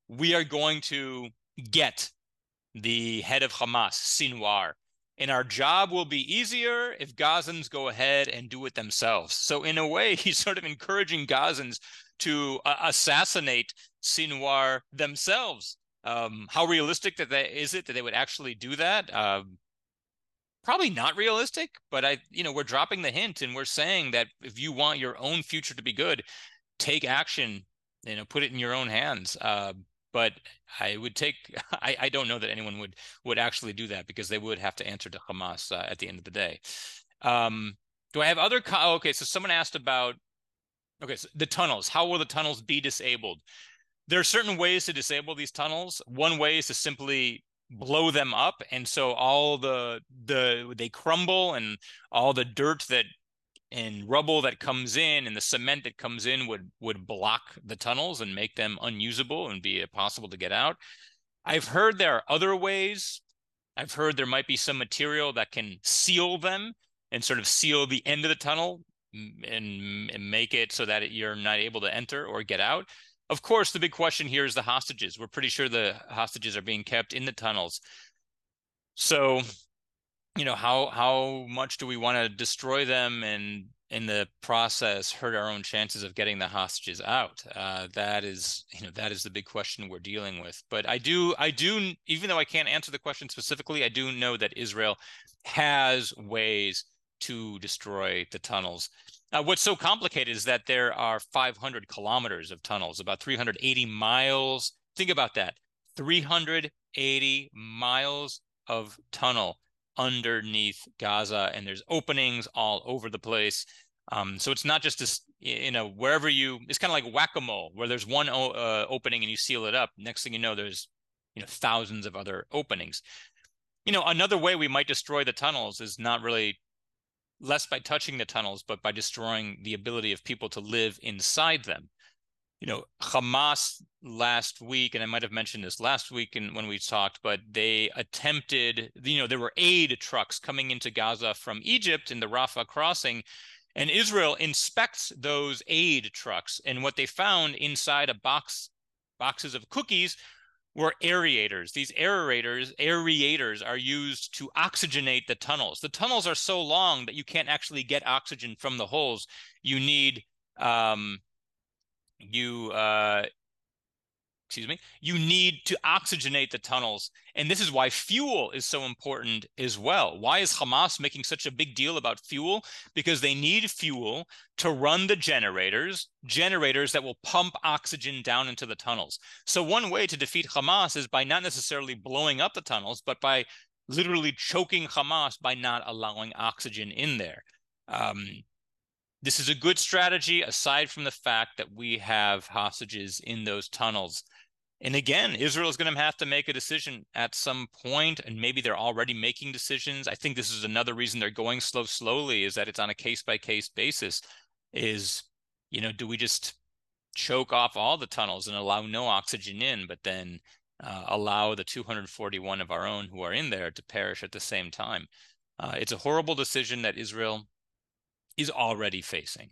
we are going to get the head of Hamas, Sinwar, and our job will be easier if Gazans go ahead and do it themselves. So, in a way, *laughs* he's sort of encouraging Gazans to uh, assassinate Sinwar themselves. Um, how realistic that they, is it that they would actually do that? Um, probably not realistic, but I, you know, we're dropping the hint and we're saying that if you want your own future to be good, take action. You know, put it in your own hands. Uh, but I would take *laughs* I, I don't know that anyone would would actually do that because they would have to answer to Hamas uh, at the end of the day. Um, do I have other? Co- oh, okay, so someone asked about okay, so the tunnels. How will the tunnels be disabled? There are certain ways to disable these tunnels. One way is to simply blow them up, and so all the the they crumble and all the dirt that and rubble that comes in and the cement that comes in would would block the tunnels and make them unusable and be impossible to get out. I've heard there are other ways. I've heard there might be some material that can seal them and sort of seal the end of the tunnel and, and make it so that you're not able to enter or get out. Of course, the big question here is the hostages. We're pretty sure the hostages are being kept in the tunnels. So you know how how much do we want to destroy them and in the process hurt our own chances of getting the hostages out? Uh, that is you know that is the big question we're dealing with. But i do i do even though i can't answer the question specifically i do know that israel has ways to destroy the tunnels. Uh, what's so complicated is that there are 500 kilometers of tunnels about 380 miles think about that 380 miles of tunnel underneath Gaza, and there's openings all over the place. Um, so it's not just this, you know, wherever you, it's kind of like whack a mole, where there's one uh, opening and you seal it up. Next thing you know, there's, you know, thousands of other openings. You know, another way we might destroy the tunnels is not really less by touching the tunnels, but by destroying the ability of people to live inside them. You know, Hamas last week, and I might have mentioned this last week and when we talked, but they attempted, you know, there were aid trucks coming into Gaza from Egypt in the Rafah crossing and Israel inspects those aid trucks, and what they found inside a box boxes of cookies were aerators. These aerators, aerators are used to oxygenate the tunnels. The tunnels are so long that you can't actually get oxygen from the holes. You need um, you uh, excuse me, you need to oxygenate the tunnels. And this is why fuel is so important as well. Why is Hamas making such a big deal about fuel? Because they need fuel to run the generators, generators that will pump oxygen down into the tunnels. So, one way to defeat Hamas is by not necessarily blowing up the tunnels, but by literally choking Hamas by not allowing oxygen in there. Um, this is a good strategy aside from the fact that we have hostages in those tunnels. And again, Israel is going to have to make a decision at some point, and maybe they're already making decisions. I think this is another reason they're going slow, slowly, is that it's on a case by case basis. Is you know, do we just choke off all the tunnels and allow no oxygen in, but then uh, allow the 241 of our own who are in there to perish at the same time? Uh, it's a horrible decision that Israel is already facing.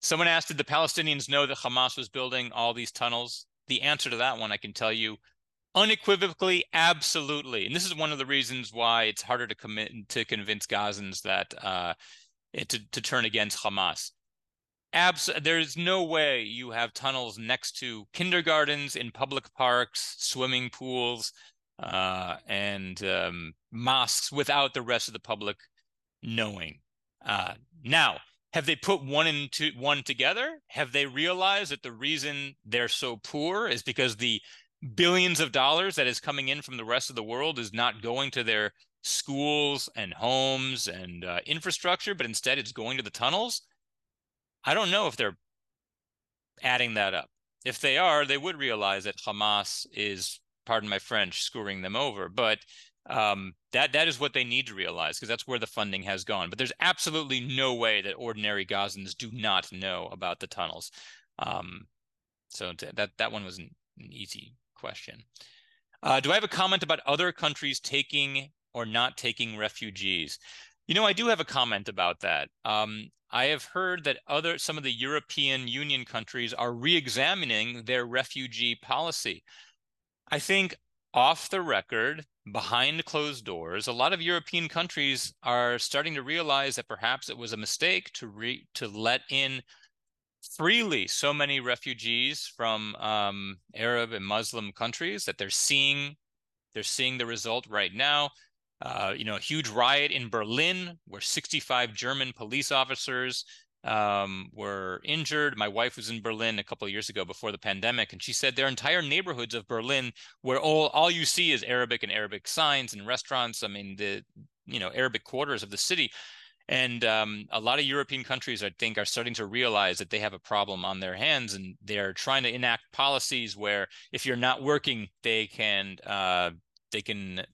Someone asked, did the Palestinians know that Hamas was building all these tunnels? The answer to that one, I can tell you unequivocally, absolutely. And this is one of the reasons why it's harder to commit to convince Gazans that uh, to, to turn against Hamas. Abs- there's no way you have tunnels next to kindergartens in public parks, swimming pools, uh, and um, mosques without the rest of the public knowing. Uh, now, have they put one into one together? Have they realized that the reason they're so poor is because the billions of dollars that is coming in from the rest of the world is not going to their schools and homes and uh, infrastructure, but instead it's going to the tunnels? I don't know if they're adding that up. If they are, they would realize that Hamas is, pardon my French, screwing them over. But um, that that is what they need to realize because that's where the funding has gone. But there's absolutely no way that ordinary Gazans do not know about the tunnels. Um, so that that one was an, an easy question. Uh, do I have a comment about other countries taking or not taking refugees? You know, I do have a comment about that. Um, I have heard that other some of the European Union countries are re-examining their refugee policy. I think off the record, behind closed doors, a lot of European countries are starting to realize that perhaps it was a mistake to re- to let in freely so many refugees from um, Arab and Muslim countries that they're seeing they're seeing the result right now. Uh, you know, a huge riot in Berlin where 65 German police officers um, were injured. My wife was in Berlin a couple of years ago before the pandemic, and she said there are entire neighborhoods of Berlin where all all you see is Arabic and Arabic signs and restaurants. I mean, the you know Arabic quarters of the city. And um, a lot of European countries, I think, are starting to realize that they have a problem on their hands, and they're trying to enact policies where if you're not working, they can uh, they can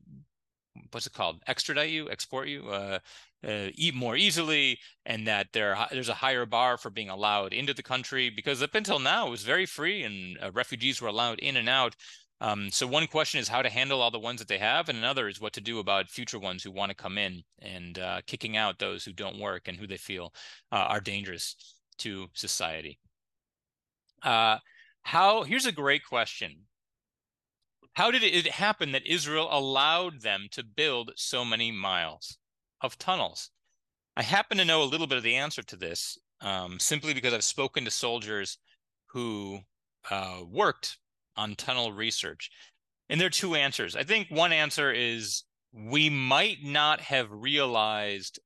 what's it called extradite you, export you. Uh, uh, eat more easily and that there there's a higher bar for being allowed into the country because up until now it was very free and uh, refugees were allowed in and out. Um, so one question is how to handle all the ones that they have and another is what to do about future ones who want to come in and uh, kicking out those who don't work and who they feel uh, are dangerous to society. Uh, how here's a great question. How did it happen that Israel allowed them to build so many miles? Of tunnels? I happen to know a little bit of the answer to this um, simply because I've spoken to soldiers who uh, worked on tunnel research. And there are two answers. I think one answer is we might not have realized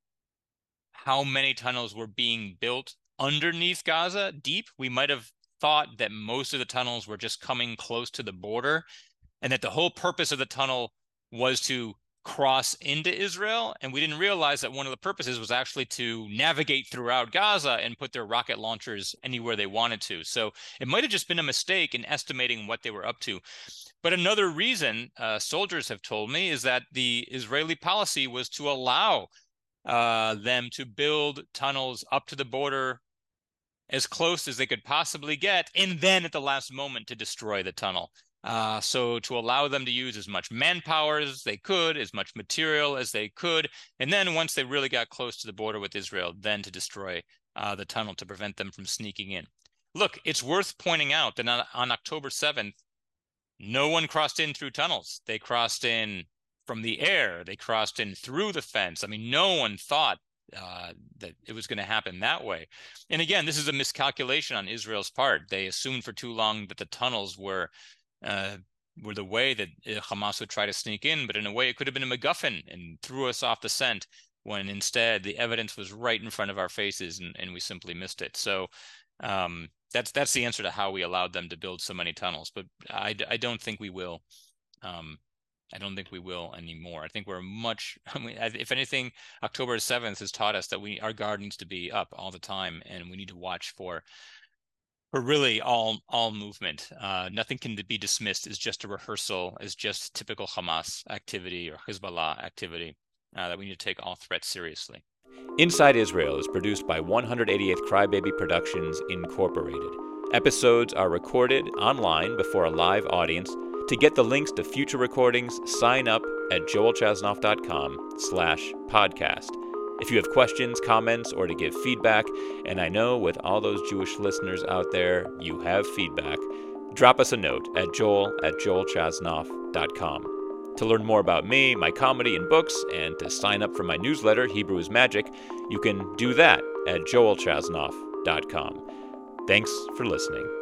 how many tunnels were being built underneath Gaza deep. We might have thought that most of the tunnels were just coming close to the border and that the whole purpose of the tunnel was to cross into Israel. And we didn't realize that one of the purposes was actually to navigate throughout Gaza and put their rocket launchers anywhere they wanted to. So it might have just been a mistake in estimating what they were up to. But another reason uh, soldiers have told me is that the Israeli policy was to allow uh, them to build tunnels up to the border as close as they could possibly get, and then at the last moment to destroy the tunnel. Uh, so to allow them to use as much manpower as they could, as much material as they could, and then once they really got close to the border with Israel, then to destroy uh, the tunnel to prevent them from sneaking in. Look, it's worth pointing out that on, on October 7th, no one crossed in through tunnels. They crossed in from the air. They crossed in through the fence. I mean, no one thought uh, that it was going to happen that way. And again, this is a miscalculation on Israel's part. They assumed for too long that the tunnels were uh, were the way that uh, Hamas would try to sneak in, but in a way it could have been a MacGuffin and threw us off the scent when instead the evidence was right in front of our faces and, and we simply missed it. So um, that's that's the answer to how we allowed them to build so many tunnels. But I, I don't think we will. Um, I don't think we will anymore. I think we're much. *laughs* I mean, if anything, October seventh has taught us that we our guard needs to be up all the time, and we need to watch for for really all all movement. Uh, nothing can be dismissed as just a rehearsal, as just typical Hamas activity or Hezbollah activity. Uh, that we need to take all threats seriously. Inside Israel is produced by 188th Crybaby Productions Incorporated. Episodes are recorded online before a live audience. To get the links to future recordings, sign up at joelchasnoff.com slash podcast. If you have questions, comments, or to give feedback, and I know with all those Jewish listeners out there, you have feedback, drop us a note at joel at joelchasnoff.com. To learn more about me, my comedy and books, and to sign up for my newsletter, Hebrew is Magic, you can do that at joelchasnoff.com. Thanks for listening.